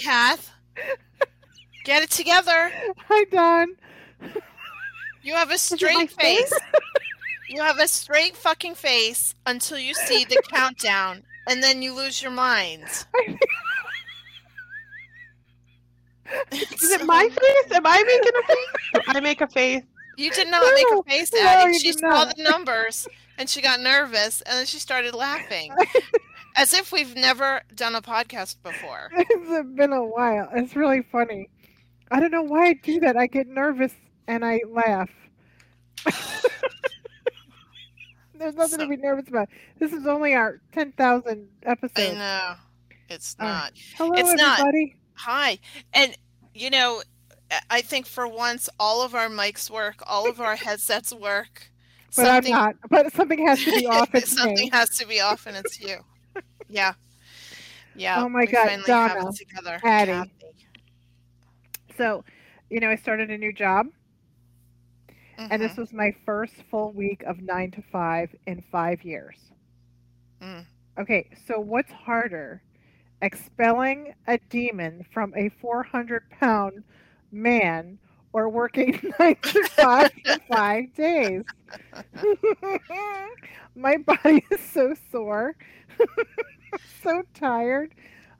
Kath. Get it together. Hi, Don. You have a straight face. You have a straight fucking face until you see the countdown, and then you lose your mind. Is it my face? Am I making a face? I make a face. You did not make a face, no, Addie. you she saw not. the numbers and she got nervous, and then she started laughing, as if we've never done a podcast before. It's been a while. It's really funny. I don't know why I do that. I get nervous and I laugh. There's nothing So- to be nervous about. This is only our 10,000 I episode. know it's Uh, not. Hello, It's not. everybody. Hi. And, you know, I- I think for once all of our mics work, all of our headsets work. But I'm not. But something has to be off. It's something me. has to be off, and it's you. Yeah. Yeah. Oh my we God, Donna, it together. Addie. Kathy. So, you know, I started a new job, and this Mhm. was my first full week of nine to five in five years. Mm. Okay, so what's harder, expelling a demon from a 400 pound man or working nine to five for five days? my body is so sore, so tired.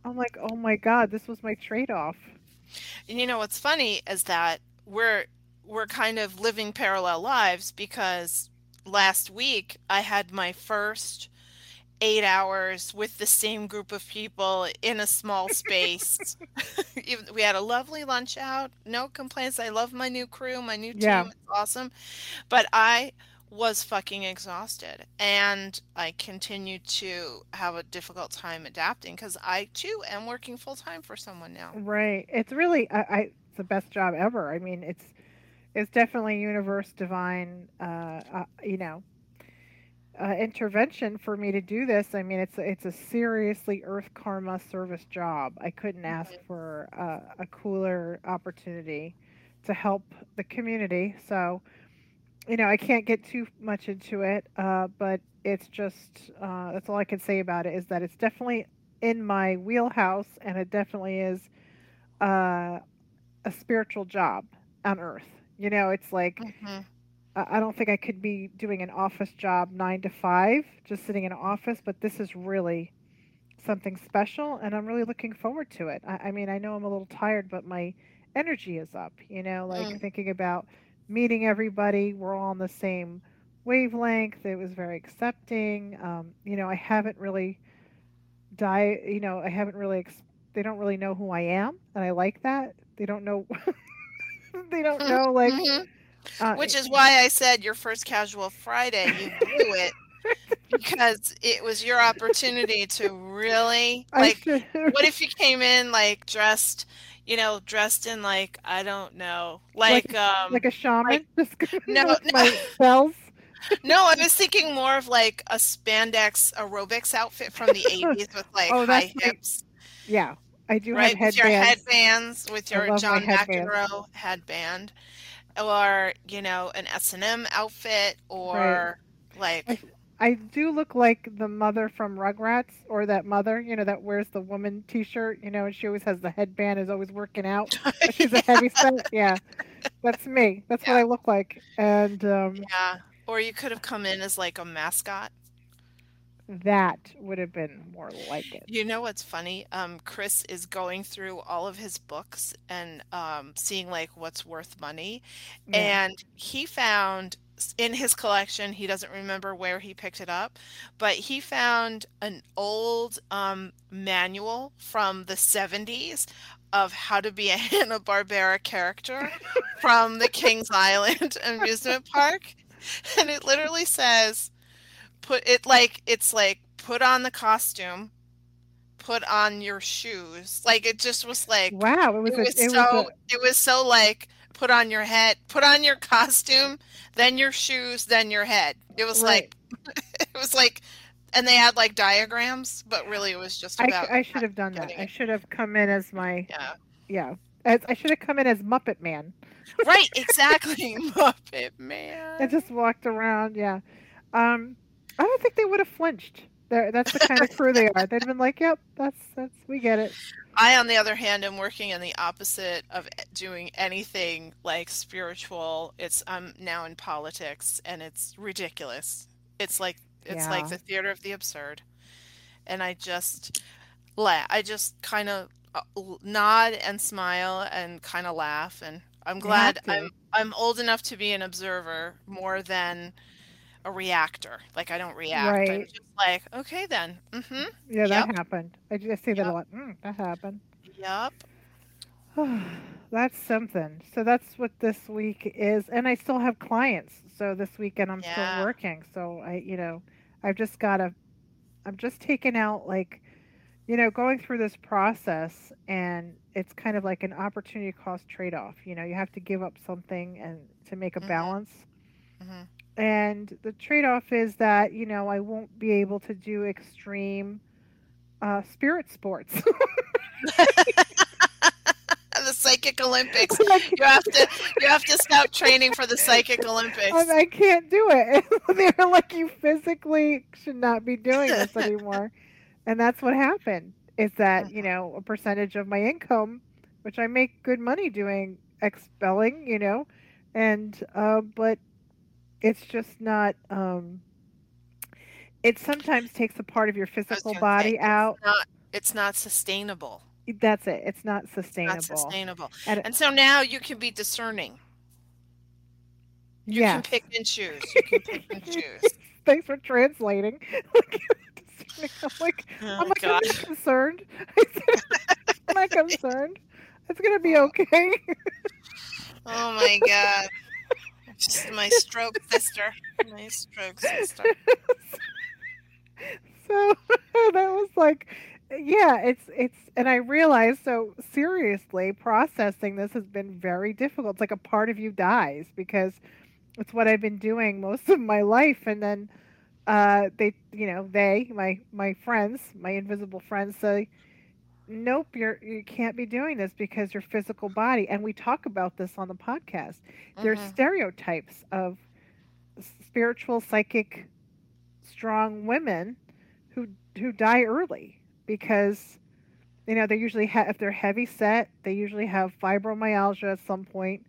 I'm like, oh my God, this was my trade off. And you know what's funny is that we're we're kind of living parallel lives because last week I had my first eight hours with the same group of people in a small space. We had a lovely lunch out, no complaints. I love my new crew, my new team. Yeah. It's awesome. But I was fucking exhausted and I continue to have a difficult time adapting because I too am working full time for someone now. Right. It's really I, I it's the best job ever. I mean, it's it's definitely universe divine uh, uh you know uh, intervention for me to do this. I mean, it's it's a seriously earth karma service job. I couldn't ask for uh, a cooler opportunity to help the community. So, you know, I can't get too much into it, uh, but it's just uh, that's all I can say about it is that it's definitely in my wheelhouse, and it definitely is uh, a spiritual job on Earth. You know, it's like Mhm. I I don't think I could be doing an office job nine to five, just sitting in an office, but this is really something special, and I'm really looking forward to it. I, I mean, I know I'm a little tired, but my energy is up, you know, like Mm. thinking about meeting everybody. We're all on the same wavelength. It was very accepting. Um, you know, I haven't really die, you know, I haven't really, ex- they don't really know who I am, and I like that. They don't know, they don't know, like, Mhm. uh, Which is why I said your first casual Friday, you blew it because it was your opportunity to really like. What if you came in like dressed, you know, dressed in like I don't know, like, Like- um, like a shaman, just No, no. spells. no, I was thinking more of like a spandex aerobics outfit from the '80s with like Oh, high hips, Yeah, I do right? have With your headbands. headbands, with your John headbands. McEnroe headband, or you know, an S and M outfit, or like. I do look like the mother from Rugrats, or that mother, you know, that wears the woman T-shirt, you know, and she always has the headband, is always working out. She's a heavy set. Yeah, that's me. That's what I look like. And um, Yeah. Or you could have come in as like a mascot. that would have been more like it. You know what's funny? Um, Chris is going through all of his books and um, seeing like what's worth money. Yeah. And he found in his collection, he doesn't remember where he picked it up, but he found an old um, manual from the 70s of how to be a Hanna-Barbera character from the Kings Island amusement park. And it literally says, put it like, it's like, put on the costume, put on your shoes. Like, it just was like, wow, it was, it a, it so was it was so like put on your head put on your costume then your shoes then your head it was Right. like it was like and they had like diagrams but really it was just about I, I should have done that. I should have come in as my yeah yeah. As I should have come in as Muppet Man. Right, exactly. Muppet Man. I just walked around. Yeah. Um, I don't think they would have flinched. They're, that's the kind of crew they are. They'd been like, "Yep, that's that's we get it." I, on the other hand, am working in the opposite of doing anything like spiritual. It's I'm now in politics, and it's ridiculous. It's like it's like the theater of the absurd, and I just la I just kind of uh, nod and smile and kind of laugh, and I'm glad. I'm I'm old enough to be an observer more than a reactor. Like I don't react. I'm Right. just like, okay then. Mm-hmm. Yeah, that Yep. happened. I just say that a lot. Mm, that happened. Yep. that's something. So that's what this week is, and I still have clients. So this weekend I'm Yeah. still working. So I, you know, I've just got to. I'm just taking out like, you know, going through this process, and it's kind of like an opportunity cost trade off. You know, you have to give up something and to make a Mhm. balance. hmm And the trade off is that you know I won't be able to do extreme uh, spirit sports. the psychic Olympics. You have to you have to start training for the psychic Olympics. I, I can't do it. They're like, you physically should not be doing this anymore. and that's what happened. Is that you know a percentage of my income, which I make good money doing expelling, you know, and uh, but it's just not. Um, it sometimes takes a part of your physical body it's out. not it's not sustainable. That's it. It's not It's sustainable. Not sustainable. And- And so now you can be discerning. You yeah. can pick and choose. You can pick and choose. Thanks for translating. I'm like, Oh I'm like, I'm not concerned. I I'm not concerned. It's gonna be okay. Oh my God. Just my stroke sister. My stroke sister. so that was like, yeah, it's it's, and I realized so seriously processing this has been very difficult. It's like a part of you dies because it's what I've been doing most of my life, and then uh, they, you know, they, my my friends, my invisible friends, say, nope, you're you can't be doing this because your physical body, and we talk about this on the podcast. There's Mhm. stereotypes of spiritual, psychic, strong women who who die early because you know they usually have if they're heavy set, they usually have fibromyalgia at some point.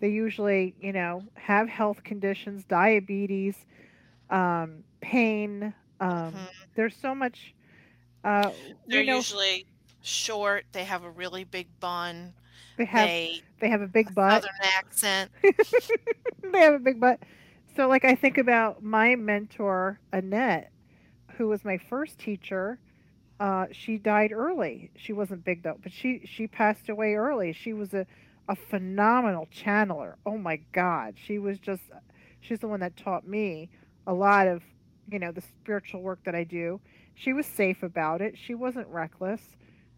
They usually, you know, have health conditions, diabetes, um, pain. Um, Mhm. There's so much. Uh, They're we know usually short. They have a really big bun. they have they they have a big butt. southern accent. they have a big butt. So, like, I think about my mentor, Annette, who was my first teacher. Uh, she died early. She wasn't big though, but she she passed away early. She was a a phenomenal channeler. Oh my God, she was just. She's the one that taught me a lot of, you know, the spiritual work that I do. She was safe about it. She wasn't reckless.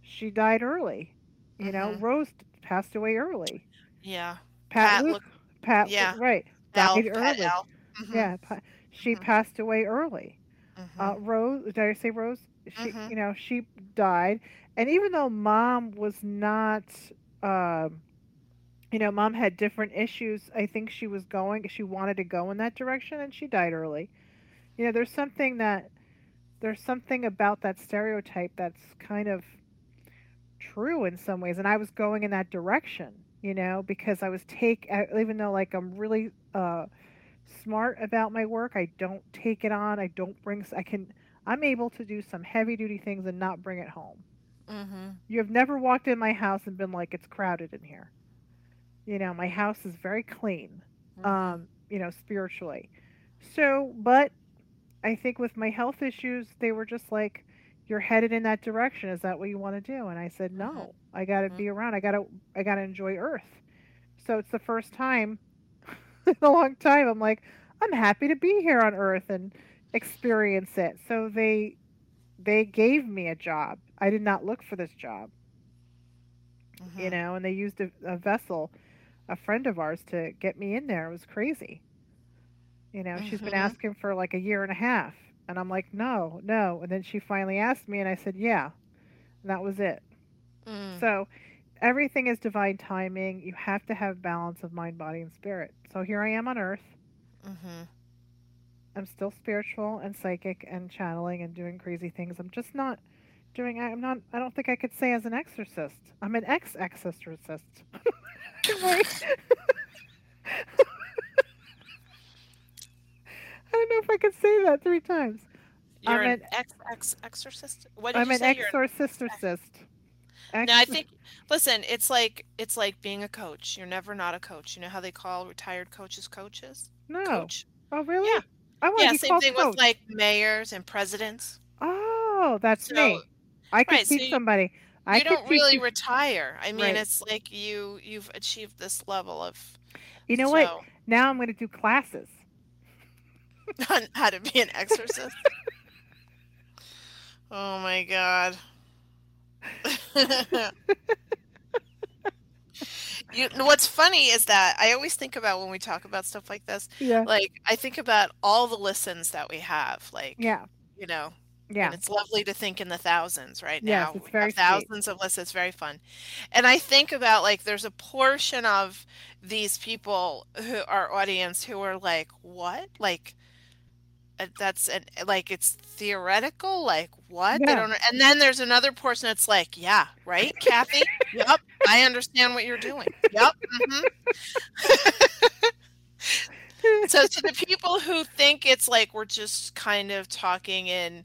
She died early. You know, Mhm. Rose passed away early. Yeah. Pat, Pat Luke, look- Pat, yeah. right, Al, died Pat early. Mhm, Yeah, she Mhm. passed away early. Uh, Rose, did I say Rose? She, Mhm. you know, she died, and even though mom was not, um, you know, mom had different issues. I think she was going, she wanted to go in that direction, and she died early. You know, there's something that, there's something about that stereotype that's kind of true in some ways, and I was going in that direction. You know, because I was take, I- even though like I'm really, uh smart about my work. I don't take it on. I don't bring. i can. I'm able to do some heavy duty things and not bring it home. Mhm. You have never walked in my house and been like, it's crowded in here. You know, my house is very clean. Mhm. Um, you know, spiritually. So, but I think with my health issues, they were just like, you're headed in that direction. Is that what you want to do? And I said, no. Mhm. I got to Mhm. be around. I got to. I got to enjoy Earth. So it's the first time in a long time. I'm like, I'm happy to be here on Earth and experience it. So they they gave me a job. I did not look for this job, you Mhm. know, and they used a, a vessel, a friend of ours, to get me in there. It was crazy. You know, she's been asking for like a year and a half, and I'm like, no, no. And then she finally asked me, and I said, yeah, and that was it. Mm. So everything is divine timing. You have to have balance of mind, body, and spirit. So here I am on earth. hmm I'm still spiritual and psychic and channeling and doing crazy things. I'm just not doing. I'm not. I don't think I could say as an exorcist. I'm an ex-exorcist. Right? I don't know if I can say that three times. You're I'm an an- ex ex exorcist. What did I'm you an say? You're an- exorcist. No, I think. Listen, it's like it's like being a coach. You're never not a coach. You know how they call retired coaches coaches? no. Coach. Oh, really? Yeah. I want Yeah, to be same thing coach. with like mayors and presidents. Oh, that's So me. I could right, so teach you- somebody. I you don't really you- retire. I mean, Right. it's like you you've achieved this level of You know what? Now I'm going to do classes. on how to be an exorcist. oh my god. you what's funny is that I always think about when we talk about stuff like this, Yeah. like I think about all the listens that we have, like Yeah. you know, Yeah. and it's lovely to think in the thousands right Yes, now. it's very have sweet. thousands of lists. It's very fun. And I think about like there's a portion of these people who our audience who are like, what? Like that's an, like it's theoretical like what they don't and then there's another portion that's like yeah right kathy yep i understand what you're doing yep mm-hmm. so to the people who think it's like we're just kind of talking in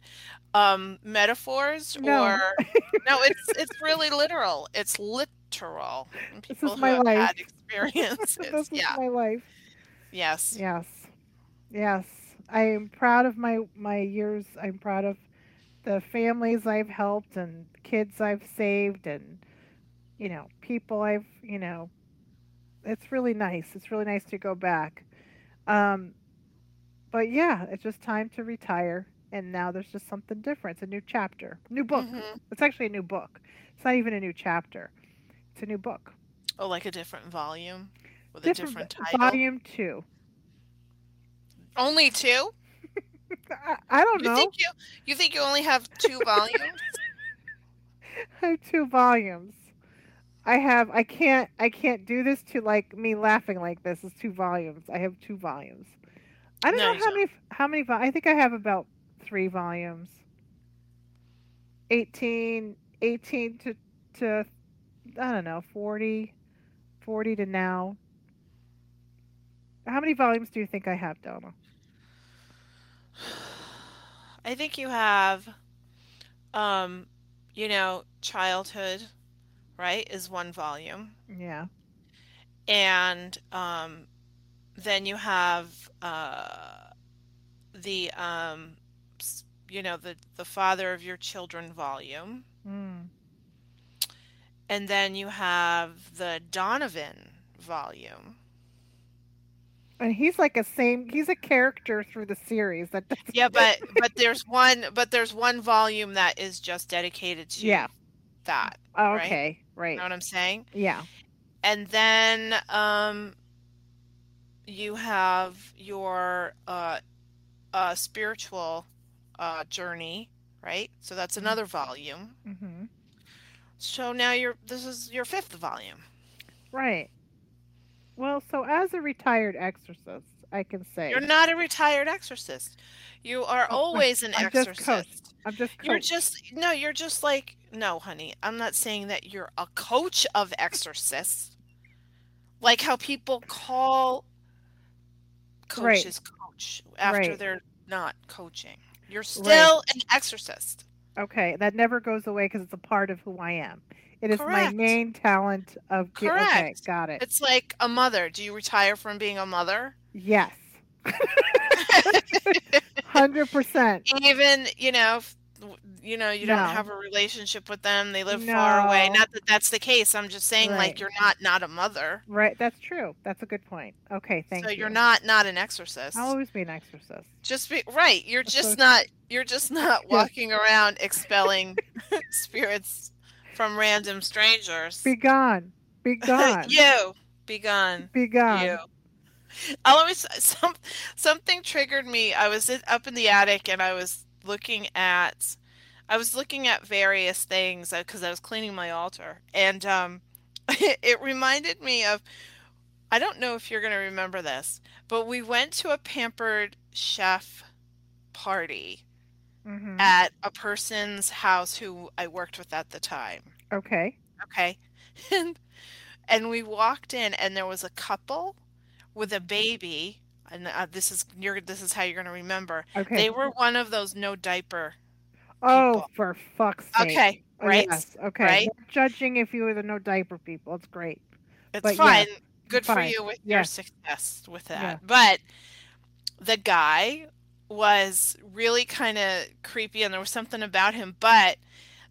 um metaphors No. or no it's it's really literal it's literal And This is people who my have life. had experiences this is yeah my life. yes Yes. Yes. I am proud of my my years. I'm proud of the families I've helped and kids I've saved and you know, people I've, you know, it's really nice. It's really nice to go back. Um but yeah, it's just time to retire and now there's just something different. It's a new chapter. New book. Mhm. It's actually a new book. It's not even a new chapter. It's a new book. oh like a different volume with a different title volume 2. Only two I, I don't You know. think you you think you only have two volumes? I have two volumes. I have I can't I can't do this to like me laughing like this is two volumes. I have two volumes. I don't No, know how many how many I think I have about 3 volumes. 18 18 to to I don't know, 40 40 to now. How many volumes do you think I have, Donna? I think you have um you know, childhood, right, is one volume. Yeah. And um then you have uh the um you know, the the father of your children volume. Mm. And then you have the Donovan volume. And he's like a same he's a character through the series that doesn't Yeah, but but there's one but there's one volume that is just dedicated to Yeah. that. Oh, okay, right. You know what I'm saying? Yeah. And then um you have your uh uh spiritual uh journey, right? So that's Mhm. another volume. mm-hmm. So now you're this is your fifth volume. Right. Well, so as a retired exorcist, I can say You're not a retired exorcist. You are Oh, always an I'm just exorcist. coach. I'm just You're just no, you're just like no, honey. I'm not saying that you're a coach of exorcists. Like how people call Right. coaches coach after Right. they're not coaching. You're still an exorcist. okay. That never goes away because it's a part of who I am. It is my main talent of gi- Okay, got it. It's like a mother. Do you retire from being a mother? Yes. Hundred percent. Even, you know, if, you know, you No. don't have a relationship with them. They live far away. Not that that's the case. I'm just saying Right. like you're not not a mother. Right. That's true. That's a good point. Okay. Thank so you. you're not not an exorcist. I'll always be an exorcist. Just be right. You're That's just so- not. You're just not walking around expelling spirits from random strangers. Be gone. Be gone. you be gone. Be gone. You. I'll always some something triggered me. I was up in the attic and I was looking at I was looking at various things because I was cleaning my altar and um it reminded me of I don't know if you're going to remember this, but we went to a pampered chef party hmm at a person's house who I worked with at the time. Okay. Okay. And and we walked in and there was a couple with a baby and uh, this is you're this is how you're going to remember. Okay. They were one of those no diaper Oh, people. for fuck's sake. Okay, Oh, right? yes. Okay. Right? Judging if you were the no diaper people. It's great. It's But fine. yes, Good for fine. you with your success with Yeah. that. But the guy was really kind of creepy and there was something about him. But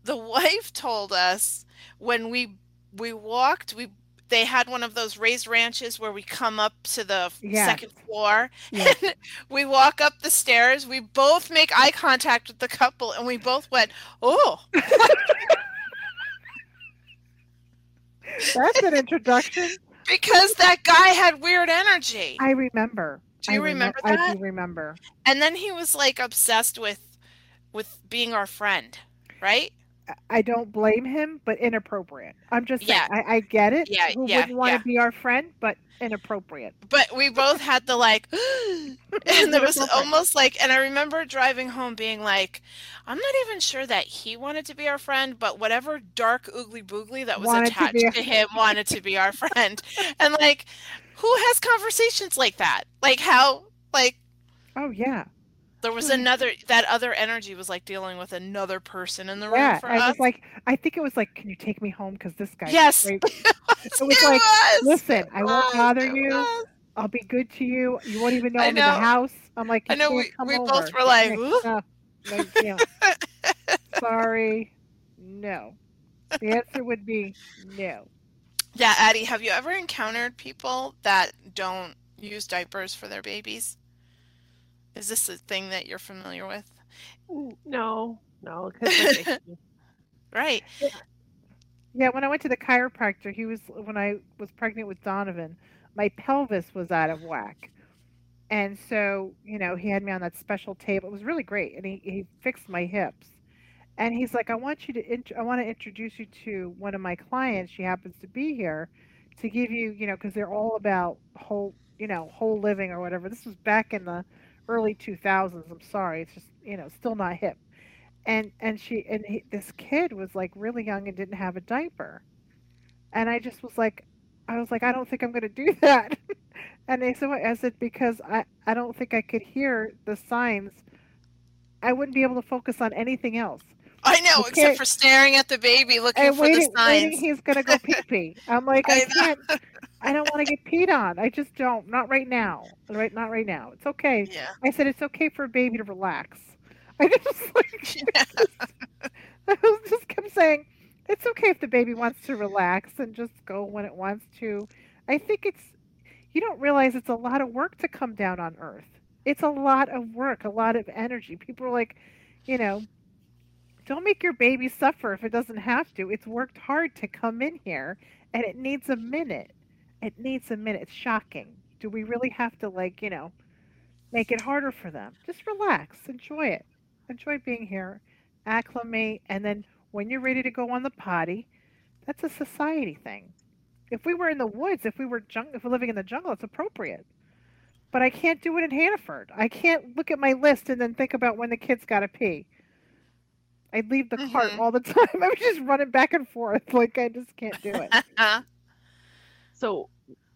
the wife told us when we we walked, we they had one of those raised ranches where we come up to the second floor Yes. and we walk up the stairs. We both make eye contact with the couple and we both went, "Oh." That's an introduction. Because that guy had weird energy. I remember. Do you I remem- remember I that? do remember. And then he was like obsessed with with being our friend, right? I- I don't blame him, but inappropriate. I'm just saying, Yeah. I, I get it. Yeah, Who yeah, wouldn't want yeah. to be our friend, but inappropriate. But we both had the like and there was almost like and I remember driving home being like, I'm not even sure that he wanted to be our friend, but whatever dark oogly boogly that was Wanted attached be to, him wanted to be our friend. And like who has conversations like that? Like how like Oh yeah, there was Hmm. another that other energy was like dealing with another person in the room yeah. for I us. was like, I think it was like, can you take me home? Because this guy. Yes. It it was like, was. Listen, I won't bother it you. was. I'll be good to you. You won't even know I'm in the know. house. I'm like, I know we- come we over. both were like, no, "Ooh." no, no. Sorry, no. The answer would be no. Yeah, Addie, have you ever encountered people that don't use diapers for their babies? Is this a thing that you're familiar with? No, no, Right. Yeah, when I went to the chiropractor, he was when I was pregnant with Donovan, my pelvis was out of whack. And so, you know, he had me on that special table. It was really great. And he, he fixed my hips. And he's like, I want you to, int- I want to introduce you to one of my clients. She happens to be here to give you, you know, because they're all about whole, you know, whole living or whatever. This was back in the early 2000s. I'm sorry. It's just, you know, still not hip. And, and she, and he, this kid was like really young and didn't have a diaper. And I just was like, I was like, I don't think I'm going to do that. and they said, I said, because I, I don't think I could hear the signs. I wouldn't be able to focus on anything else. I know, except for staring at the baby looking And for waiting, the waiting, signs. he's going to go pee pee. I'm like, I, I can't, I don't want to get peed on. I just don't. Not right now. Right, not right now. It's okay. Yeah. I said, it's okay for a baby to relax. I just like, I was just kept saying, it's okay if the baby wants to relax and just go when it wants to. I think it's, you don't realize it's a lot of work to come down on Earth. It's a lot of work, a lot of energy. People are like, you know, don't make your baby suffer if it doesn't have to. It's worked hard to come in here and it needs a minute. It needs a minute. It's shocking. Do we really have to, like, you know, make it harder for them? Just relax, enjoy it. Enjoy being here, acclimate, and then when you're ready to go on the potty, that's a society thing. If we were in the woods, if we were jung- if we're living in the jungle, it's appropriate. But I can't do it in Hannaford. I can't look at my list and then think about when the kids got to pee. I'd leave the cart Mhm. all the time. I was just running back and forth. Like I just can't do it. So,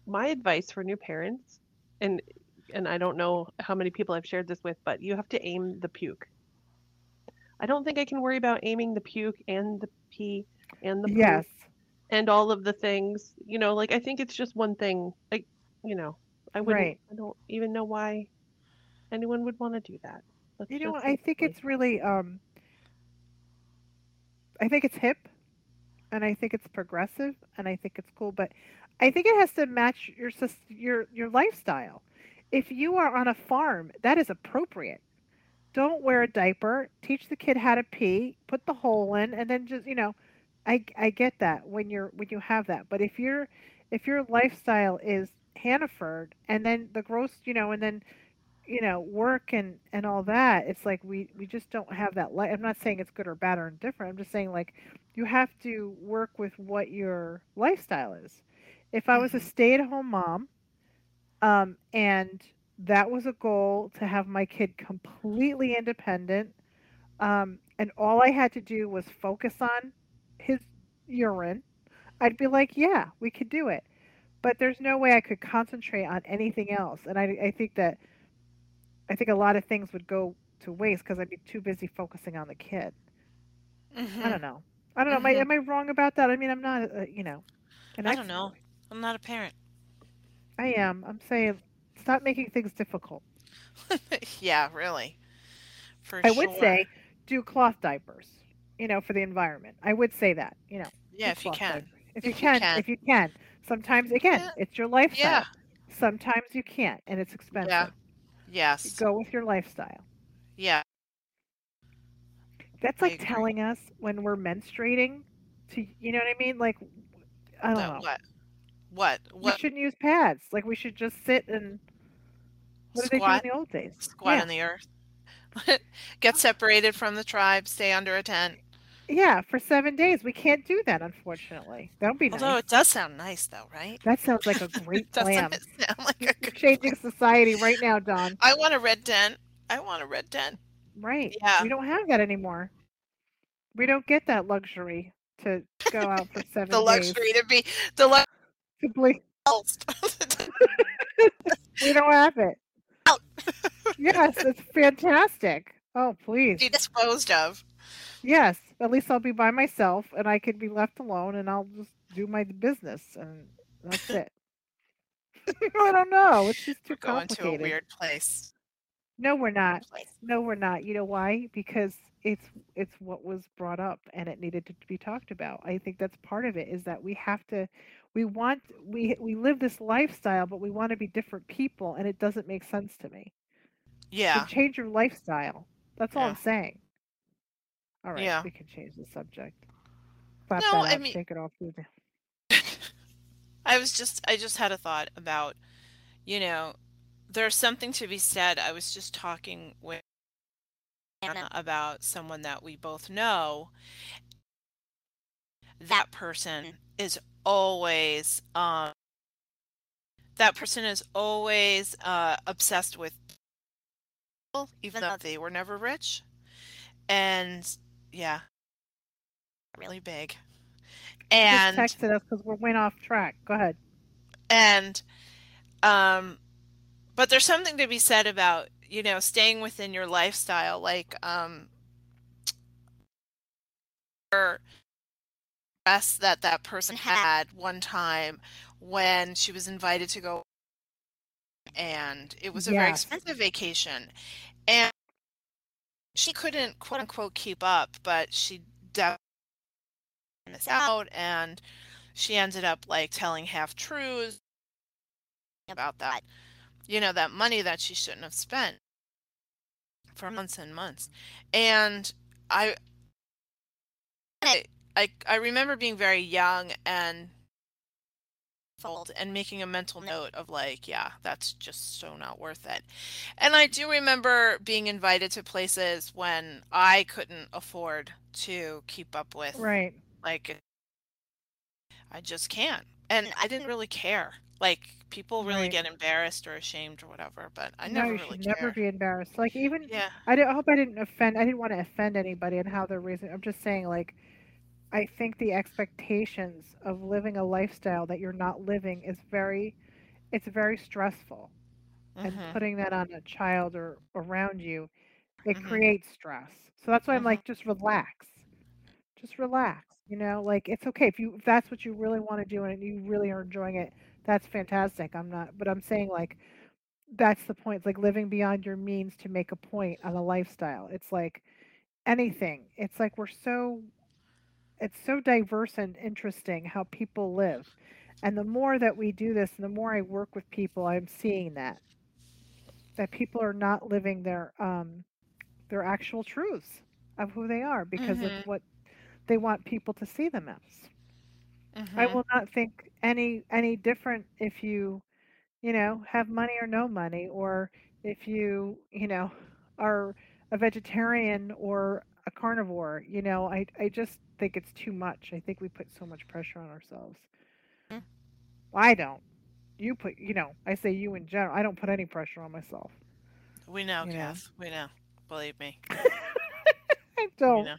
my advice for new parents, and and I don't know how many people I've shared this with, but you have to aim the puke. I don't think I can worry about aiming the puke and the pee and the poop yes. and all of the things. You know, like I think it's just one thing. Like, you know, I wouldn't. Right. I don't even know why anyone would want to do that. That's You know, I think it's really um I think it's hip and I think it's progressive and I think it's cool, but I think it has to match your your your lifestyle. If you are on a farm, that is appropriate. Don't wear a diaper, teach the kid how to pee, put the hole in and then just, you know, I I get that when you're when you have that. But if you're if your lifestyle is Hannaford and then the gross, you know, and then you know work and and all that it's like we we just don't have that life i'm not saying it's good or bad or indifferent i'm just saying like you have to work with what your lifestyle is if i was a Mhm. stay-at-home mom um and that was a goal to have my kid completely independent um and all i had to do was focus on his urine i'd be like yeah we could do it but there's no way i could concentrate on anything else and i i think that I think a lot of things would go to waste because I'd be too busy focusing on the kid. I hmm don't know. I don't know. Am I, hmm am I wrong about that? I mean, I'm not, uh, you know, an I don't know. I'm not a parent. I am. I'm saying stop making things difficult. yeah, really. For I would say do cloth diapers, you know, for the environment. I would say that, you know, Yeah, if you can. If, If you you can, can. if you can. Sometimes, again, Yeah. it's your lifestyle. Yeah. Sometimes you can't, and it's expensive. Yeah. Yes. Go with your lifestyle. Yeah. That's I like agree. telling us when we're menstruating to, you know what I mean? Like, I don't That know. what? What? What? We shouldn't use pads. Like we should just sit and what did they do Squat. in the old days? Squat yeah. in the earth. Get separated from the tribe. Stay under a tent. Yeah, for seven days. We can't do that, unfortunately. That would be nice. Although nice. it does sound nice, though, right? That sounds like a great plan. Sound like a good Changing plan? society right now, Don. I want a red tent. I want a red tent. Right. Yeah. We don't have that anymore. We don't get that luxury to go out for seven The days. luxury to be the luxury. To we don't have it. Out. yes, it's fantastic. Oh, please. be disposed of. Yes, at least I'll be by myself and I can be left alone and I'll just do my business and that's it. I don't know. It's just too We're going to a weird place. No, we're not. No, we're not. You know why? Because it's it's what was brought up and it needed to be talked about. I think that's part of it is that we have to we want we we live this lifestyle but we want to be different people and it doesn't make sense to me. Yeah. So change your lifestyle. That's all I'm saying. All right, Yeah. we can change the subject. Clap No, that I up, mean- shake it off. do the- I was just I just had a thought about, you know, there's something to be said. I was just talking with Anna about someone that we both know. That person is always um that person is always uh obsessed with people, even though they were never rich. And yeah, really big. And just texted us because we're went off track. Go ahead. and um but there's something to be said about you know staying within your lifestyle like um or stress that that person had one time when she was invited to go and it was a very expensive vacation and she couldn't quote unquote keep up but she definitely missed out and she ended up like telling half truths about that you know that money that she shouldn't have spent for months and months. And i i, I remember being very young and old and making a mental note of like yeah that's just so not worth it and i do remember being invited to places when i couldn't afford to keep up with Right. like I just can't. And I didn't really care. Like people really Right. get embarrassed or ashamed or whatever, but I no, never you really should care. never be embarrassed. Like even Yeah. I, I hope I didn't offend. I didn't want to offend anybody and how they're raising. I'm just saying, like, I think the expectations of living a lifestyle that you're not living is very, it's very stressful. And Mhm. putting that on a child or around you, it Mhm. creates stress. So that's why I'm Mhm. like, just relax. Just relax. You know, like it's okay if you if that's what you really want to do and you really are enjoying it. That's fantastic. I'm not, but I'm saying like that's the point. It's like living beyond your means to make a point on a lifestyle. It's like anything. It's like we're so it's so diverse and interesting how people live. And the more that we do this, and the more I work with people, I'm seeing that that people are not living their um their actual truths of who they are because Mhm. of what they want people to see them as. I Mhm. will not think any any different if you, you know, have money or no money, or if you you know are a vegetarian or a carnivore. You know, I I just think it's too much. I think we put so much pressure on ourselves. Hmm. I don't. You put, you know, I say you in general. I don't put any pressure on myself. We know, You know. We know. Believe me. I don't.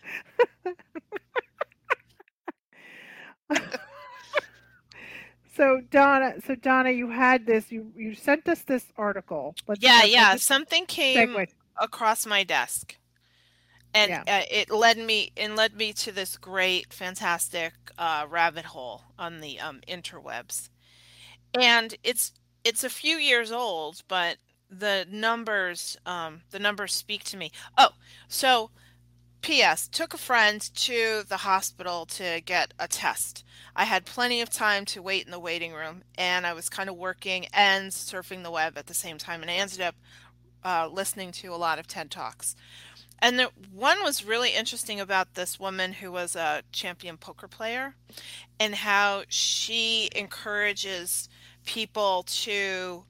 So Donna, so Donna, you had this. You you sent us this article. Let's Yeah, let's yeah. just Something came segue. across my desk, and Yeah. uh, it led me and led me to this great, fantastic uh, rabbit hole on the um, interwebs. And it's it's a few years old, but the numbers um, the numbers speak to me. Oh, so P.S. Took a friend to the hospital to get a test. I had plenty of time to wait in the waiting room, and I was kind of working and surfing the web at the same time, and I ended up uh, listening to a lot of TED Talks. And the one was really interesting about this woman who was a champion poker player and how she encourages people to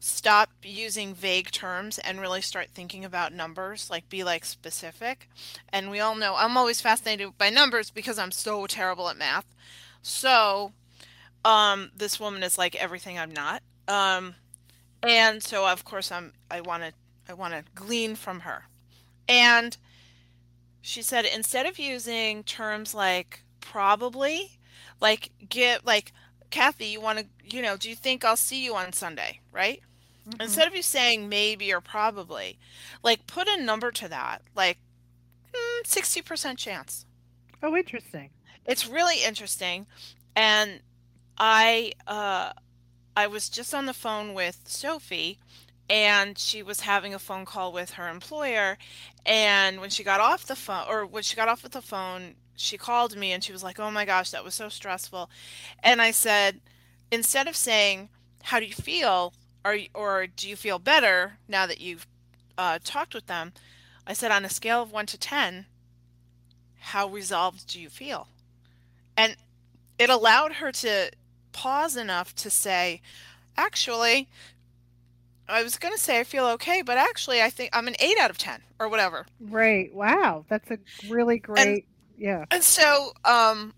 stop using vague terms and really start thinking about numbers, like be like specific. And we all know I'm always fascinated by numbers because I'm so terrible at math. So, um, this woman is like everything I'm not. Um, and so of course I'm I want to I want to glean from her. And she said instead of using terms like probably, like get like Kathy, you want to, you know, do you think I'll see you on Sunday, right? Mhm. Instead of you saying maybe or probably, like put a number to that, like mm, 60% chance. Oh, interesting. It's really interesting. And I uh I was just on the phone with Sophie and she was having a phone call with her employer and when she got off the phone or when she got off with the phone she called me and she was like oh my gosh that was so stressful. And i said instead of saying how do you feel? Or, or do you feel better now that you've uh, talked with them i said on a scale of 1 to 10 how resolved do you feel? And it allowed her to pause enough to say actually I was going to say I feel okay, but actually I think I'm an 8 out of 10 or whatever. Great. Wow, that's a really great. yeah, And so um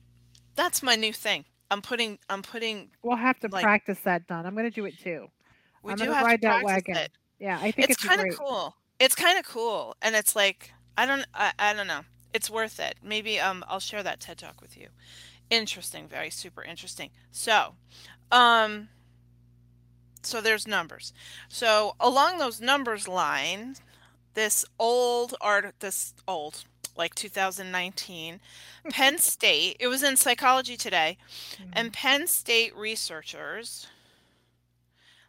that's my new thing. I'm putting I'm putting we'll have to Like- practice that, Don. I'm going to do it too. we I'm do gonna have ride to that practice wagon. it. Yeah, I think It's it's, kind of cool. It's kind of cool and it's like I don't I, I don't know. It's worth it. Maybe um I'll share that TED Talk with you. Interesting, very super interesting. So, um so there's numbers. So along those numbers line, this old art this old like 2019 Penn State, it was in Psychology Today, Mhm. and Penn State researchers,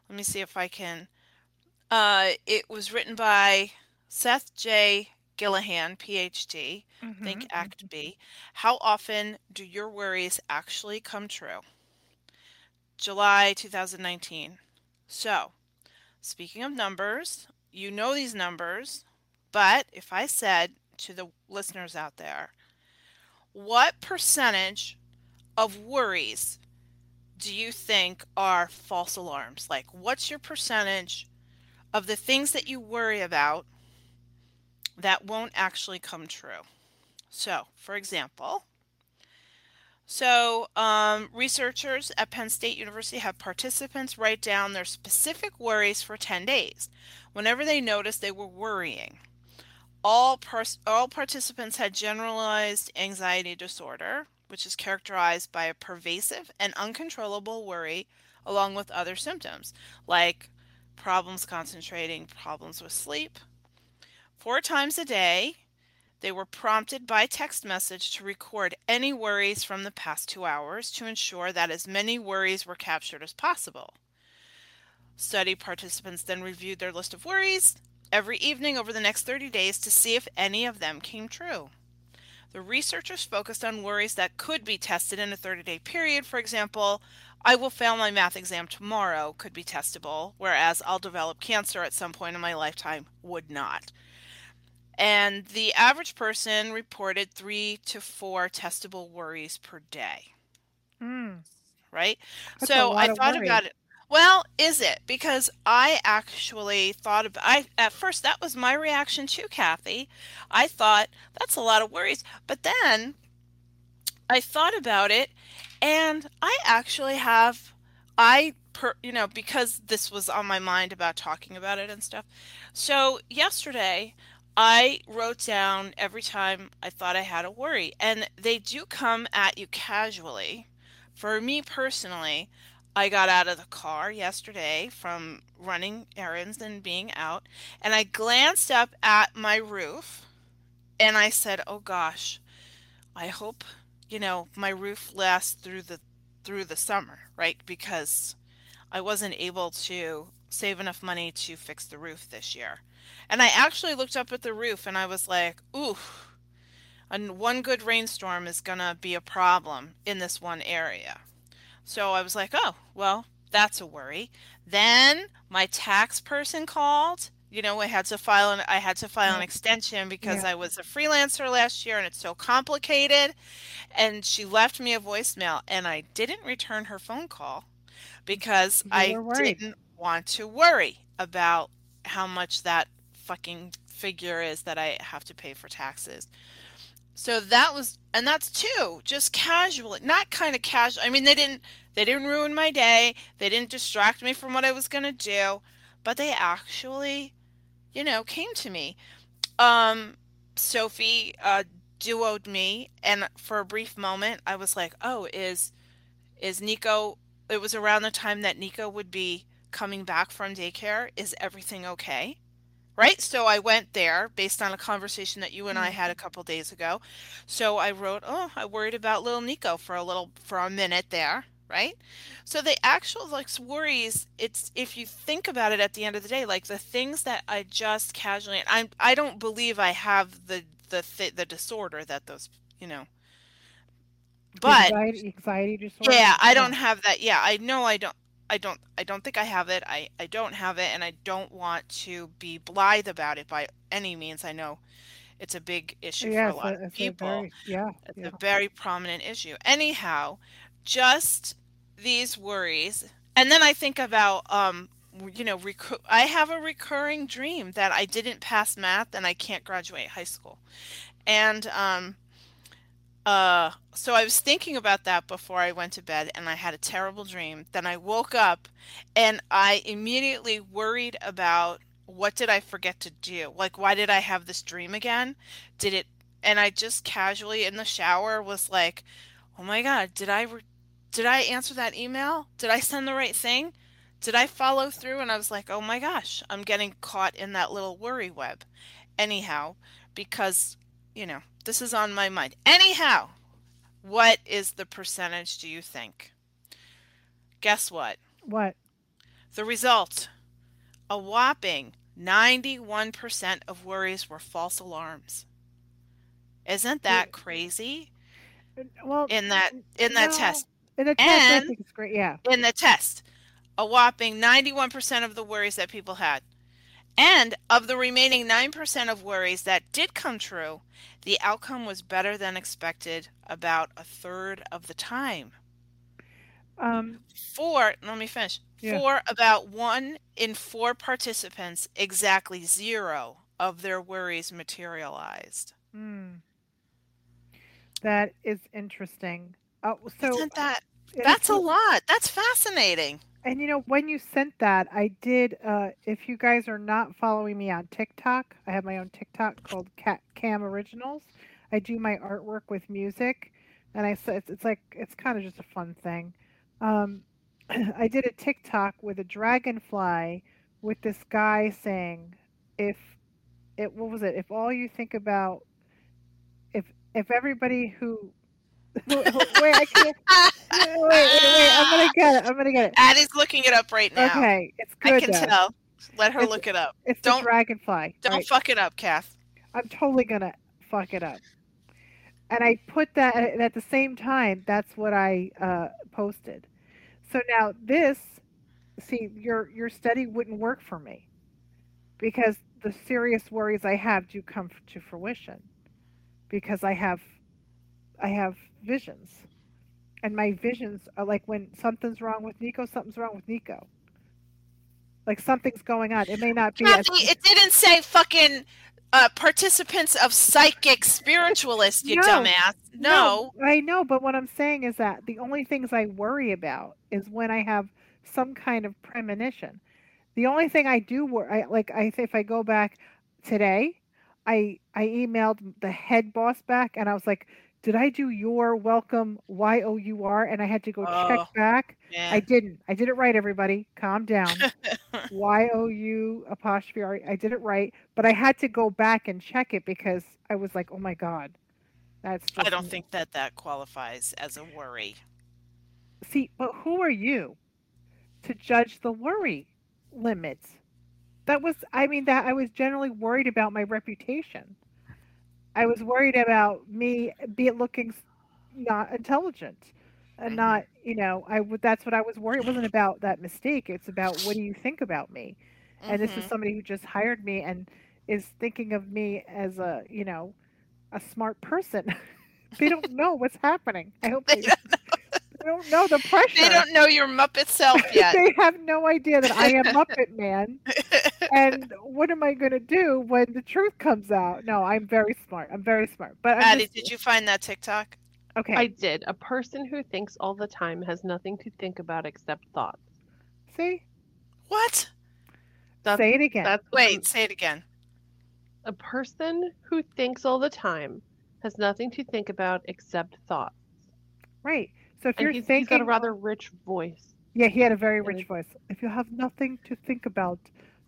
let me see if I can. Uh, it was written by Seth J. Gillihan, PhD, Think Mhm. Act Be. How often do your worries actually come true? July 2019. So, speaking of numbers, you know these numbers, but if I said to the listeners out there, what percentage of worries do you think are false alarms? Like, what's your percentage of the things that you worry about that won't actually come true? So, for example, so um, researchers at Penn State University have participants write down their specific worries for 10 days whenever they noticed they were worrying. All, pers- all participants had generalized anxiety disorder, which is characterized by a pervasive and uncontrollable worry, along with other symptoms like problems concentrating, problems with sleep. Four times a day, they were prompted by text message to record any worries from the past two hours to ensure that as many worries were captured as possible. Study participants then reviewed their list of worries every evening over the next 30 days to see if any of them came true. The researchers focused on worries that could be tested in a 30 day period. For example, I will fail my math exam tomorrow could be testable, whereas I'll develop cancer at some point in my lifetime would not. And the average person reported three to four testable worries per day, Mm. right? That's so I thought about it. Well, is it? Because I actually thought about I at first that was my reaction too, Kathy. I thought that's a lot of worries. But then I thought about it and I actually have I per you know, because this was on my mind about talking about it and stuff. So yesterday I wrote down every time I thought I had a worry, and they do come at you casually. For me personally, I got out of the car yesterday from running errands and being out, and I glanced up at my roof and I said, "Oh gosh, I hope, you know, my roof lasts through the through the summer, right? Because I wasn't able to save enough money to fix the roof this year." And I actually looked up at the roof and I was like, "Ooh, and one good rainstorm is gonna be a problem in this one area." So I was like, oh, well, that's a worry. Then my tax person called. You know, I had to file an I had to file an extension because Yeah. I was a freelancer last year and it's so complicated. And she left me a voicemail and I didn't return her phone call because I didn't want to worry about how much that fucking figure is that I have to pay for taxes. So that was, and that's two, just casually, not kind of casual. I mean, they didn't, they didn't ruin my day. They didn't distract me from what I was gonna do, but they actually, you know, came to me. Um, Sophie, uh, duoed me, and for a brief moment, I was like, oh, is, is Nico, it was around the time that Nico would be coming back from daycare. Is everything okay? Right? So I went there based on a conversation that you and I had a mm-hmm. couple days ago. So I wrote, "Oh, I worried about little Nico for a little for a minute there." Right? So the actual like worries, it's if you think about it at the end of the day, like the things that I just casually, I I don't believe I have the the th- the disorder that those, you know. But Anxiety, anxiety disorder. yeah, I don't have that. Yeah, I know I don't I don't I don't think I have it. I I don't have it and I don't want to be blithe about it by any means. I know it's a big issue for a lot a, of people. very yeah It's yeah. a very prominent issue. Anyhow, just these worries. And then I think about um you know, I have a recurring dream that I didn't pass math and I can't graduate high school. And um uh, so I was thinking about that before I went to bed, and I had a terrible dream. Then I woke up, and I immediately worried about what did I forget to do? Like, why did I have this dream again? Did it? And I just casually in the shower was like, "Oh my God, did I re- did I answer that email? Did I send the right thing? Did I follow through?" And I was like, "Oh my gosh, I'm getting caught in that little worry web." Anyhow, because you know, this is on my mind. Anyhow, what is the percentage do you think? Guess what? What? The result a whopping 91% of worries were false alarms. Isn't that crazy? Uh, well, In that in that no. test. in the test, I think it's great. Yeah. In the test, a whopping 91% of the worries that people had. And of the remaining 9% of worries that did come true, the outcome was better than expected about a third of the time. Um. For, let me finish. Yeah. For about one in four participants, exactly zero of their worries materialized. hmm. That is interesting. Oh, so Isn't that, it is that's a lot. That's fascinating. And you know, when you sent that, I did. Uh, if you guys are not following me on TikTok, I have my own TikTok called Cat Cam Originals. I do my artwork with music, and I said it's, it's like it's kind of just a fun thing. Um, I did a TikTok with a dragonfly with this guy saying, "If it what was it? If all you think about, if if everybody who wait, I can't. Wait, wait, wait! I'm gonna get it. I'm gonna get it. Addie's looking it up right now. Okay, it's good. I can though. tell. Let her It's- look it up. It's Don't- dragonfly. Don't right? fuck it up, Kath. I'm totally gonna fuck it up. And I put that and at the same time. That's what I uh, posted. So now this, see, your your study wouldn't work for me because the serious worries I have do come to fruition because I have I have visions, and my visions are like when something's wrong with Nico, something's wrong with Nico. like something's going on. It may not be. As, it didn't say fucking uh, participants of psychic spiritualist, you No, dumbass. No. I know, but what I'm saying is that the only things I worry about is when I have some kind of premonition. The only thing I do worry, I, like, I if I go back today, I I emailed the head boss back, and I was like, "Did I do your welcome Y O U R?" And I had to go Oh, check back. I didn't. I did it right, everybody. Calm down. Y O U apostrophe R. I did it right, but I had to go back and check it because I was like, "Oh my god, that's." I don't think that that qualifies as a worry. See, but who are you to judge the worry limits? That was, I mean, that I was generally worried about my reputation. I was worried about me be looking not intelligent and not, you know, I would. That's what I was worried. It wasn't about that mistake. It's about what do you think about me? And this is Mhm. somebody who just hired me and is thinking of me as a, you know, a smart person. they don't know what's happening. I hope They they, they don't know the pressure. They don't know your Muppet self yet. they have no idea that I am Muppet Man. And what am I going to do when the truth comes out? No, I'm very smart. I'm very smart. But I'm Addie, just- did you find that TikTok? okay. I did. A person who thinks all the time has nothing to think about except thoughts. See, What? That's, say it again. That's Wait, say it again. A person who thinks all the time has nothing to think about except thoughts. right. So if And you're he's, he's thinking, got a rather rich voice. yeah, he had a very rich voice. If you have nothing to think about,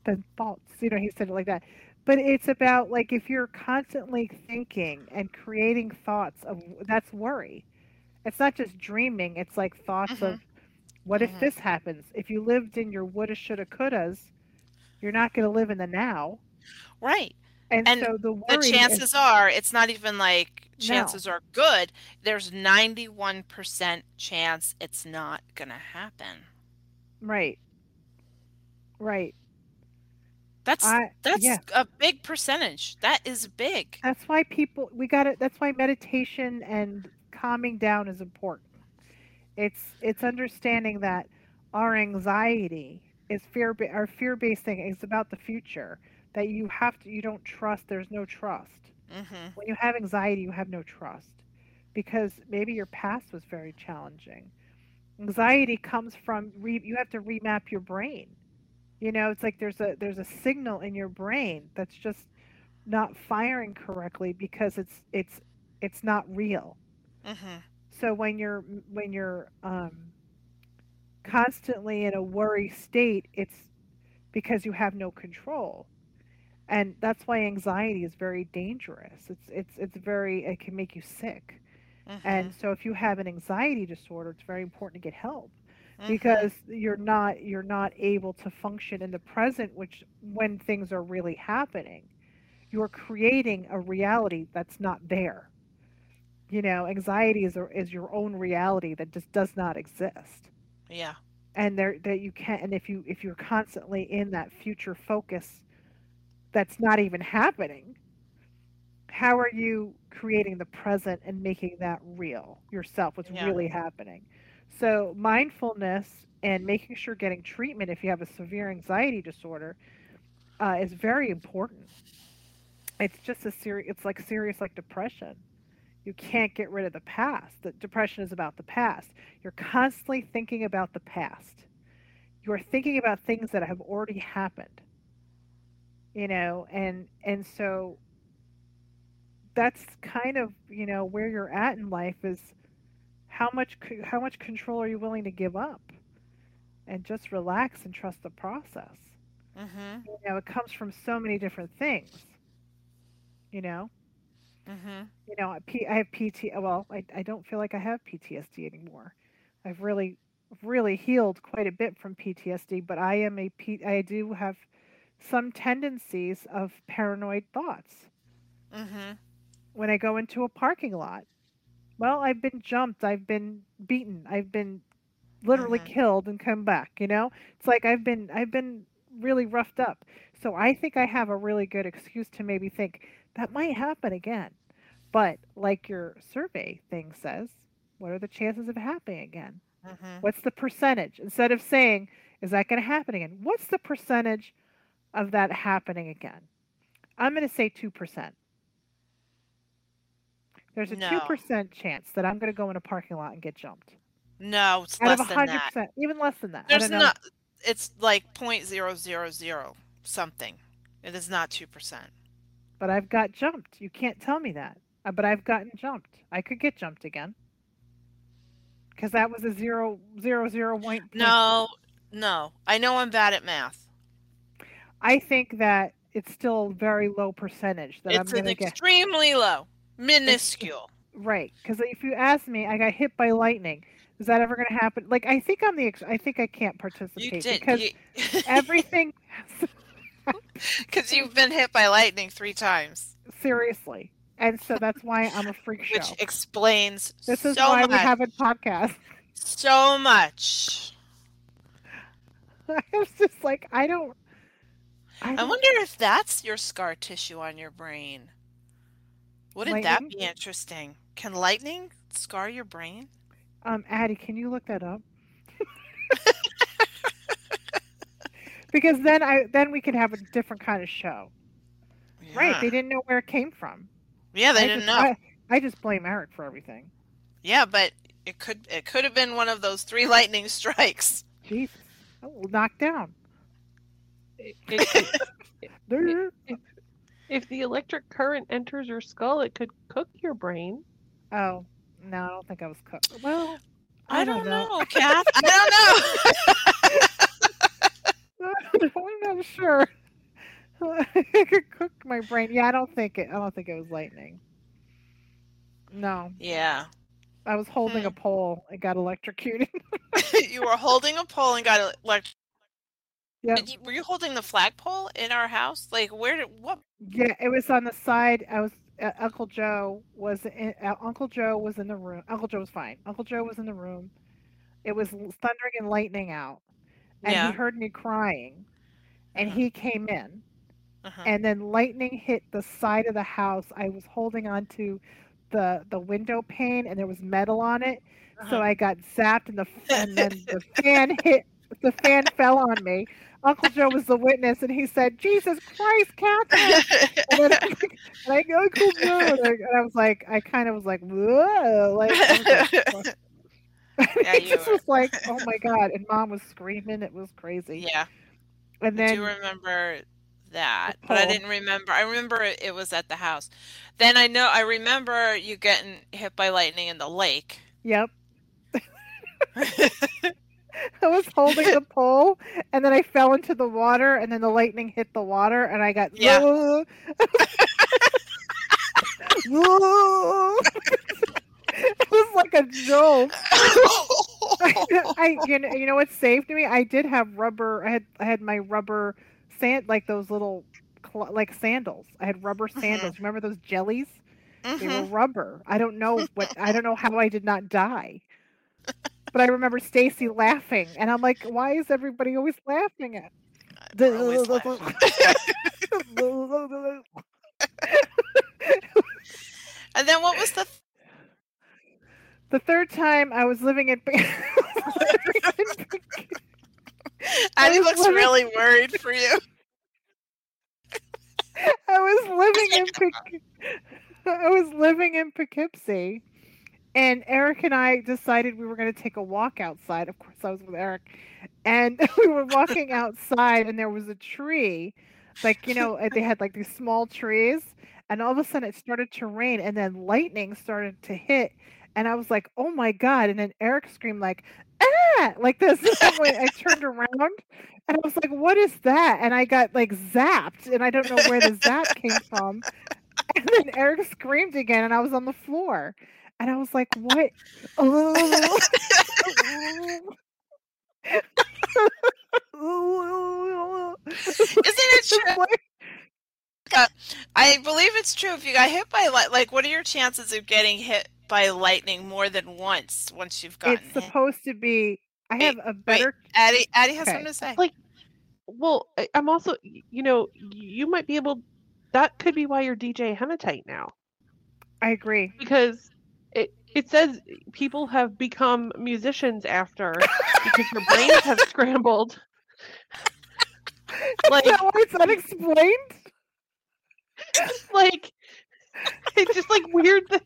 then thoughts. You know, he said it like that. But it's about like if you're constantly thinking and creating thoughts of that's worry. It's not just dreaming. It's like thoughts Mhm. of what Mhm. if this happens? If you lived in your woulda, shoulda, couldas, you're not going to live in the now. Right. And, And so the The worry is- chances are it's not even like No. chances are good. There's 91% chance it's not going to happen. right, right. That's I that's yeah. a big percentage. That is big. That's why people we got to That's why meditation and calming down is important. It's it's understanding that our anxiety is fear. Our fear based thing is about the future. That you have to. You don't trust. There's no trust. hmm When you have anxiety, you have no trust because maybe your past was very challenging. Anxiety comes from re, you have to remap your brain. You know, it's like there's a there's a signal in your brain that's just not firing correctly because it's it's it's not real. hmm So when you're when you're um, constantly in a worry state, it's because you have no control, and that's why anxiety is very dangerous. It's it's it's very it can make you sick. hmm And so if you have an anxiety disorder, it's very important to get help Mhm. because you're not you're not able to function in the present which when things are really happening. You're creating a reality that's not there. You know, anxiety is is your own reality that just does not exist. yeah. And there that you can't and if you if you're constantly in that future focus that's not even happening, how are you creating the present and making that real yourself? What's Yeah. really happening? So mindfulness and making sure getting treatment if you have a severe anxiety disorder uh, is very important. It's just a serious it's like serious like depression. You can't get rid of the past. The depression is about the past. You're constantly thinking about the past. You're thinking about things that have already happened you know and and so that's kind of you know where you're at in life is how much how much control are you willing to give up and just relax and trust the process? Hmm you know it comes from so many different things you know? Hmm you know I P- I have pt well I, I don't feel like i have ptsd anymore. I've really really healed quite a bit from ptsd but i am a P, i do have some tendencies of paranoid thoughts hmm when I go into a parking lot. Well, I've been jumped, I've been beaten, I've been literally Mhm. killed and come back, you know? It's like I've been I've been really roughed up. So I think I have a really good excuse to maybe think that might happen again. But like your survey thing says, what are the chances of it happening again? Mhm. What's the percentage? Instead of saying, is that going to happen again? What's the percentage of that happening again? I'm going to say 2%. There's a No. 2% chance that I'm going to go in a parking lot and get jumped. No, it's Out less than 100%, that. even less than that. There's not. It's like point zero zero zero something. It is not two percent. But I've got jumped. You can't tell me that. Uh, But I've gotten jumped. I could get jumped again. Because that was a zero zero zero point. No, no. I know I'm bad at math. I think that it's still a very low percentage that I'm going an to get. extremely low, minuscule. Right, because if you ask me, I got hit by lightning. Is that ever going to happen? Like, I think I'm the. Ex- I think I can't participate You did because you, everything. because you've been hit by lightning three times, seriously, and so that's why I'm a freak show. which explains This is so why much. we have a podcast. so much. I was just like, I don't. I, I wonder if that's your scar tissue on your brain. Wouldn't that be interesting? Can lightning scar your brain? Um, Addie, can you look that up? because then I then we could have a different kind of show. Right? They didn't know where it came from. Yeah, they I didn't just, know. I, I just blame Eric for everything. Yeah, but it could it could have been one of those three lightning strikes. Jesus. Oh, knocked down. It- it- There. if the electric current enters your skull, it could cook your brain. Oh, no, I don't think I was cooked. Well, I, don't, know, Kath. I don't know. I'm not sure. it could cook my brain. Yeah, I don't think it. I don't think it was lightning. No, yeah. I was holding Hmm. a pole. and got electrocuted. you were holding a pole and got elect. Yeah, Were you holding the flagpole in our house? Like where did what? yeah. It was on the side. I was. Uh, Uncle Joe was. In, uh, Uncle Joe was in the room. Uncle Joe was fine. Uncle Joe was in the room. It was thundering and lightning out, and Yeah. he heard me crying, and Uh-huh. he came in. Uh-huh. and then lightning hit the side of the house. I was holding on to the the window pane, and there was metal on it, so Uh-huh. I got zapped, and the and then the fan hit. The fan fell on me. Uncle Joe was the witness, and he said, "Jesus Christ, Catherine!" And then and I go, Uncle Joe, and I, and I was like, I kind of was like, whoa, like, I Yeah, it just were. was like, oh my god! And Mom was screaming. It was crazy. yeah, And I then do remember that, but I didn't remember. I remember it was at the house. Then I know I remember you getting hit by lightning in the lake. Yep. I was holding the pole, and then I fell into the water, and then the lightning hit the water, and I got Yeah. it was like a joke. I you know you know what saved me? I did have rubber. I had I had my rubber sand like those little like sandals. I had rubber sandals. Remember those jellies? They were Mhm. rubber. I don't know what I don't know how I did not die. But I remember Stacy laughing, and I'm like, "Why is everybody always laughing at?" Always laughing. And then what was the? the third time I was living in. Addie was looks living- really worried for you. I was living in Poughkeepsie. I was living in Poughkeepsie, and Eric and I decided we were going to take a walk outside. Of course, I was with Eric, and we were walking outside, and there was a tree, like you know, they had like these small trees, and all of a sudden it started to rain, and then lightning started to hit, and I was like, "Oh my god!" And then Eric screamed like, "Ah!" like this. I turned around, and I was like, "What is that?" And I got like zapped, and I don't know where the zap came from. And then Eric screamed again, and I was on the floor, and I was like, "What?" Isn't it true? Uh, I believe it's true. If you got hit by light, like, what are your chances of getting hit by lightning more than once? Once you've gotten It's hit, supposed to be. I Wait, have a better. Addie, Addie has Okay. something to say. Like- Well, I- I'm also, you know, you might be able. That could be why you're DJ Hematite now, I agree. because it It says people have become musicians after because their brains have scrambled. Like- Is that why it's unexplained? Like it's just like weird that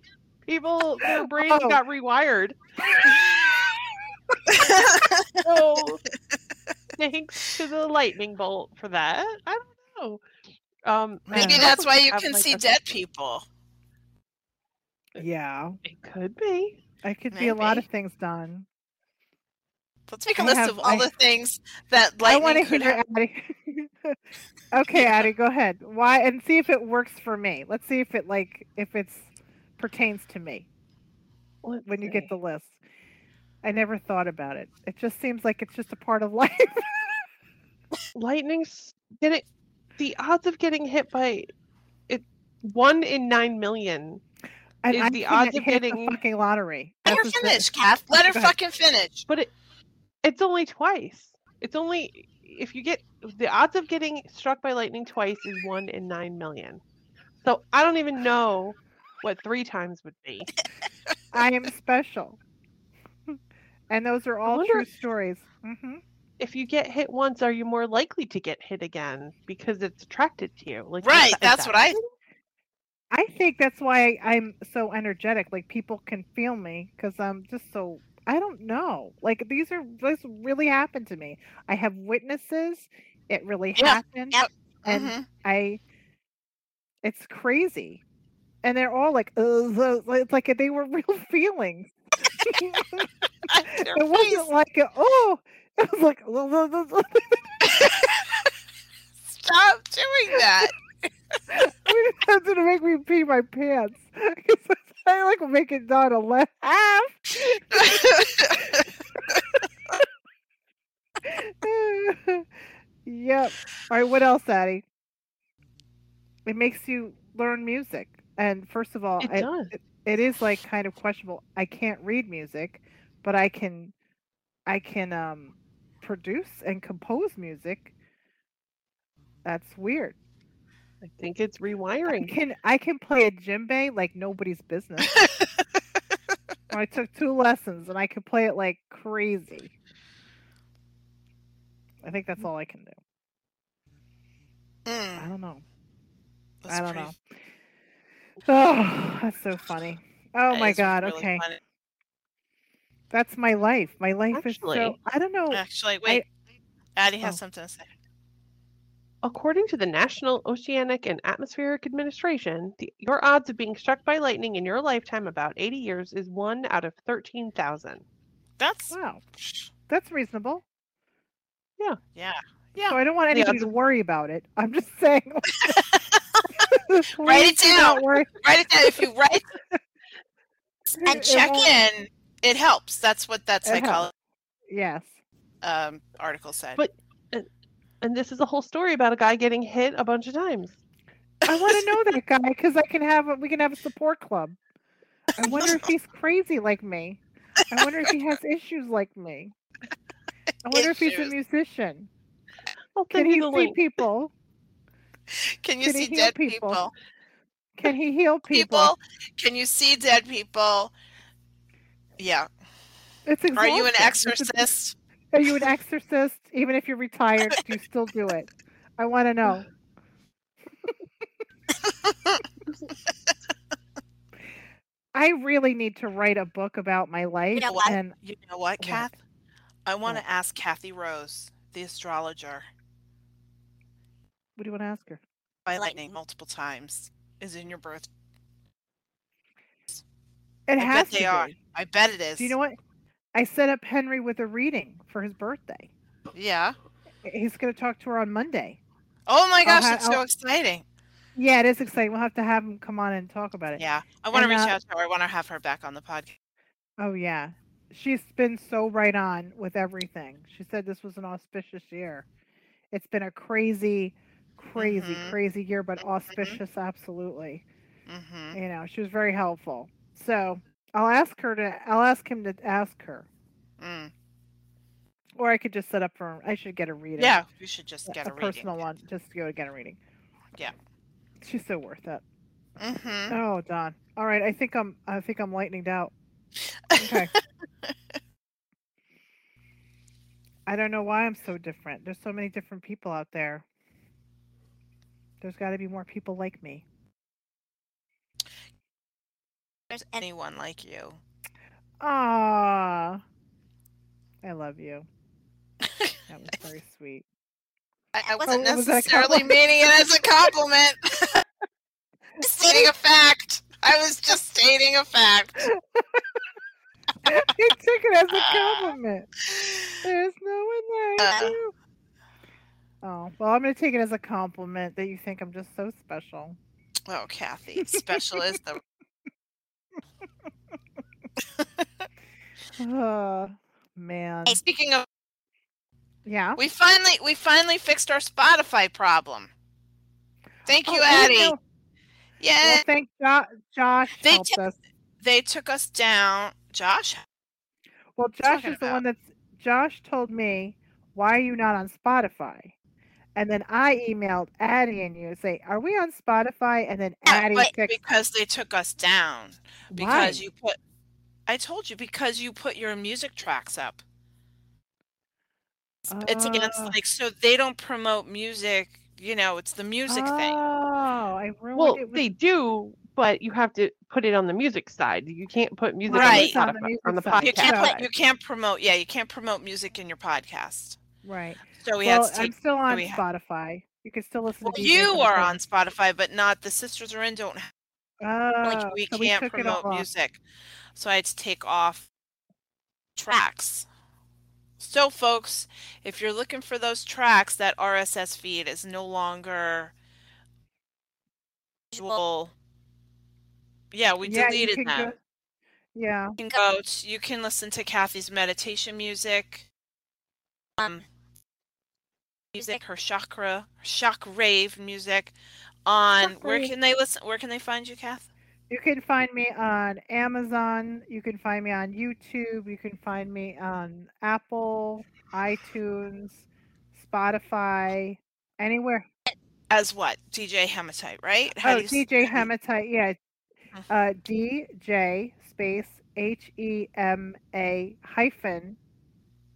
people their brains Oh. got rewired. So thanks to the lightning bolt for that. I don't know. Um, Maybe that's why you can see a- dead people. Yeah, It could be. I could be a lot of things done. Let's make a I list have- of all I- the things that like. I want to hear have. Addie. okay, Addie, go ahead. Why and see if it works for me. Let's see if it like if it's pertains to me Let's when you get the list. I never thought about it. It just seems like it's just a part of life. lightning's getting the odds of getting hit by it one in nine million. And Is I the odds of getting- the fucking lottery. Let her That's the finish, Kath. Let her fucking finish. But it it's only twice. It's only if you get the odds of getting struck by lightning twice is one in nine million. So I don't even know what three times would be. I am special. and those are all wonder- true stories. hmm If you get hit once, are you more likely to get hit again because it's attracted to you? Like Right, that- is that's that what I- it? I think that's why I'm so energetic. Like people can feel me because I'm just so. I don't know. Like these are this really happened to me. I have witnesses. It really Yeah, happened, yep, and Mhm. I. It's crazy, and they're all like, "Ugh, ugh," it's like they were real feelings. It wasn't like, a, oh, it was like. Stop doing that. That's gonna make me pee my pants. I like making Donna laugh. yep. All right. What else, Addie? It makes you learn music, and first of all, It I- does. it is like kind of questionable. I can't read music, but I can, I can um, produce and compose music. That's weird. I think it's I rewiring. can I can play a djembe like nobody's business. I took two lessons and I could play it like crazy. I think that's all I can do. I Mm, don't know. that's I don't pretty- know. Oh, that's so funny. Oh that my god. really okay, funny. that's my life. My life is so. I don't know. Actually, wait. Addie has Oh. something to say. According to the National Oceanic and Atmospheric Administration, the, your odds of being struck by lightning in your lifetime, about 80 years, is one out of 13,000. That's Wow, that's reasonable. yeah. Yeah. Yeah. So I don't want anybody it's- to worry about it. I'm just saying. Write it Please do down. worry. Write it down. If you write and check won't- in, it helps. That's what that psychology Yes. um, article said. But- And this is a whole story about a guy getting hit a bunch of times. I want to know that guy because I can have a, we can have a support club. I wonder if he's crazy like me. I wonder if he has issues like me. I wonder if he's a musician. I'll Can he see link. people? Can you Can see dead people? people? Can he heal people? People? Can you see dead people? Yeah. It's Are you an exhausting. It's a- exorcist? Are you an exorcist? Even if you're retired, do you still do it? I want to know. I really need to write a book about my life, know what? and You know what, What? Kath? I want to ask Kathy Rose, the astrologer, what do you want to ask her? by lightning multiple times. Is in your birth. It I has bet they to are. I bet it is. Do you know what? I set up Henry with a reading for his birthday. Yeah. He's going to talk to her on Monday. Oh my gosh, ha- that's so I'll- exciting. Yeah, it is exciting. We'll have to have him come on and talk about it. Yeah. I want to reach uh, out to her. I want to have her back on the podcast. Oh yeah, she's been so right on with everything. She said this was an auspicious year. It's been a crazy, crazy, Mhm. crazy year, but auspicious, absolutely. Mm-hmm. You know, she was very helpful. So I'll ask her to. I'll ask him to ask her, Mm. or I could just set up for. I should get a reading. Yeah, you should just get a a, reading. personal one. Just go get a reading. Yeah. she's so worth it. Mm-hmm. Oh, Don. All right, I think I'm. I think I'm lightninged out. Okay. I don't know why I'm so different. There's so many different people out there. There's got to be more people like me. There's anyone like you. Ah, I love you. That was very sweet. I, I wasn't Oh, was that a necessarily compliment? meaning it as a compliment. Stating a fact. I was just stating a fact. he took it as a compliment. There's no one like Uh. you. Oh, well, I'm going to take it as a compliment that you think I'm just so special. Oh, Kathy, special is the Oh, man. Hey, speaking of, Yeah. we finally we finally fixed our Spotify problem. Thank you, Oh, Addie. Yeah, Well, thank jo- Josh They helped took- us. they took us down. Josh, Well, Josh is the one that's. Josh told me, "Why are you not on Spotify?" And then I emailed Addie and you say, "Are we on Spotify?" And then Yeah, Addie because they took us down Why? because you put. I told you because you put your music tracks up. It's- It's against Ah. like so they don't promote music. You know, it's the music thing. Oh, I ruined Well, it. With, they do, but you have to put it on the music side. You can't put music Right. on, On the the Spotify, music on the side. You podcast can't put, you can't promote yeah you can't promote music in your podcast. right. So we well, had to I'm still on we ha- Spotify. You can still listen Well, to. You are on Spotify, but not the sisters are in. Don't have- Oh, like we so can't all promote music, so I had to take off tracks. So, folks, if you're looking for those tracks, that RSS feed is no longer visual. Yeah, we yeah, deleted that. go- yeah. You can go. t- You can listen to Kathy's meditation music. Um, music, her chakra, shock rave music. On where can they listen? Where can they find you, Kath? You can find me on Amazon. You can find me on YouTube. You can find me on Apple, iTunes, Spotify, anywhere. As what? DJ Hematite, right? How Oh, s- DJ Hematite. Yeah. Mhm. Uh, DJ space H E M A hyphen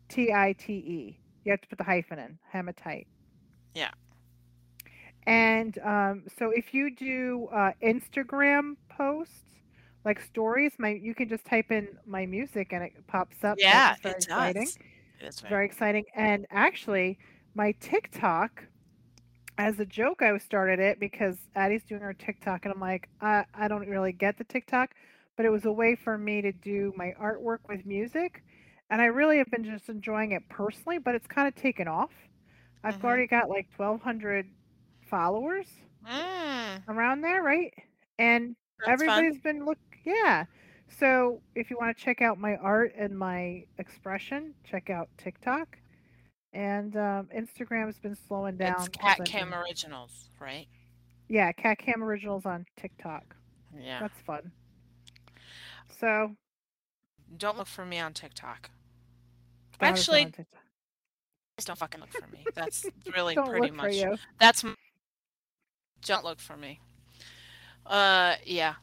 T I T E. You have to put the hyphen in. Hematite. Yeah. And um, so if you do uh, Instagram posts, like stories, my you can just type in my music and it pops up. Yeah, very it exciting. does. That's right. Very exciting. And actually, my TikTok, as a joke, I started it because Addie's doing her TikTok, and I'm like, I, I don't really get the TikTok, but it was a way for me to do my artwork with music. And I really have been just enjoying it personally, but it's kind of taken off. I've Mhm. already got like 1,200 followers Mm, around there, right? And that's fun. everybody's been look yeah so if you want to check out my art and my expression check out tiktok and um, instagram's been slowing down It's Cat Cam been- Originals, right? yeah cat cam originals on tiktok Yeah. that's fun so Don't look for me on TikTok. Actually, just don't fucking look for me. That's really pretty much. That's. Don't look for me. Uh, yeah.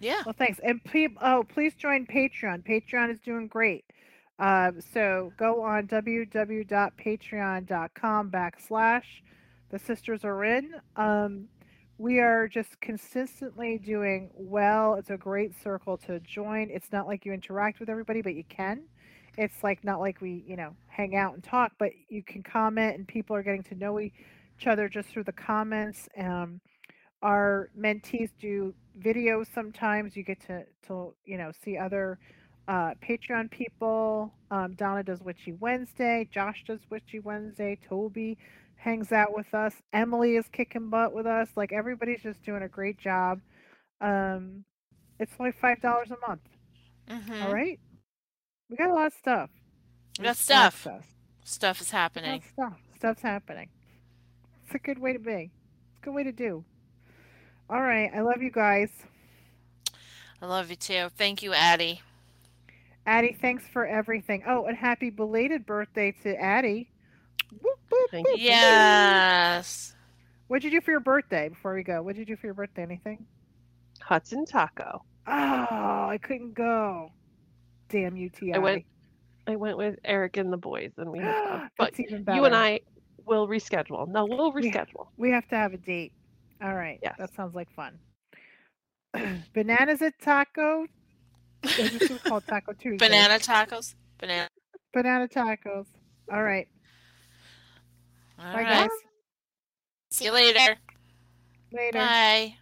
Yeah. well thanks. And please, oh please join patreon. Patreon is doing great. Um, so go on www.patreon.com backslash the sisters are in. Um, we are just consistently doing well. It's a great circle to join. It's not like you interact with everybody but you can. It's like not like we you know hang out and talk but you can comment and people are getting to know each other just through the comments um, our mentees do videos sometimes you get to to you know see other uh, patreon people um, donna does witchy wednesday josh does witchy wednesday toby hangs out with us emily is kicking butt with us like everybody's just doing a great job um, it's only five dollars a month Mm-hmm. all right we got a lot of stuff We got There's stuff. Stuff is happening. stuff stuff's happening it's a good way to be it's a good way to do all right i love you guys I love you too. Thank you, Addie. Addie, thanks for everything. Oh, and happy belated birthday to Addie. Whoop, whoop, Thank whoop. you. Yes. What'd you do for your birthday before we go? What'd you do for your birthday? Anything? Hudson Taco. Oh, I couldn't go. Damn UTI. I went I went with Eric and the boys, and we had fun. But That's even better. you and I will reschedule. No, we'll reschedule. We have to have a date. All right. Yes. That sounds like fun. Bananas at taco. This is called Taco Tuesday. Banana tacos. Banana. Banana tacos. All right. All Bye, right. guys. See you later. Later. Bye.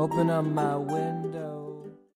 Open up my window.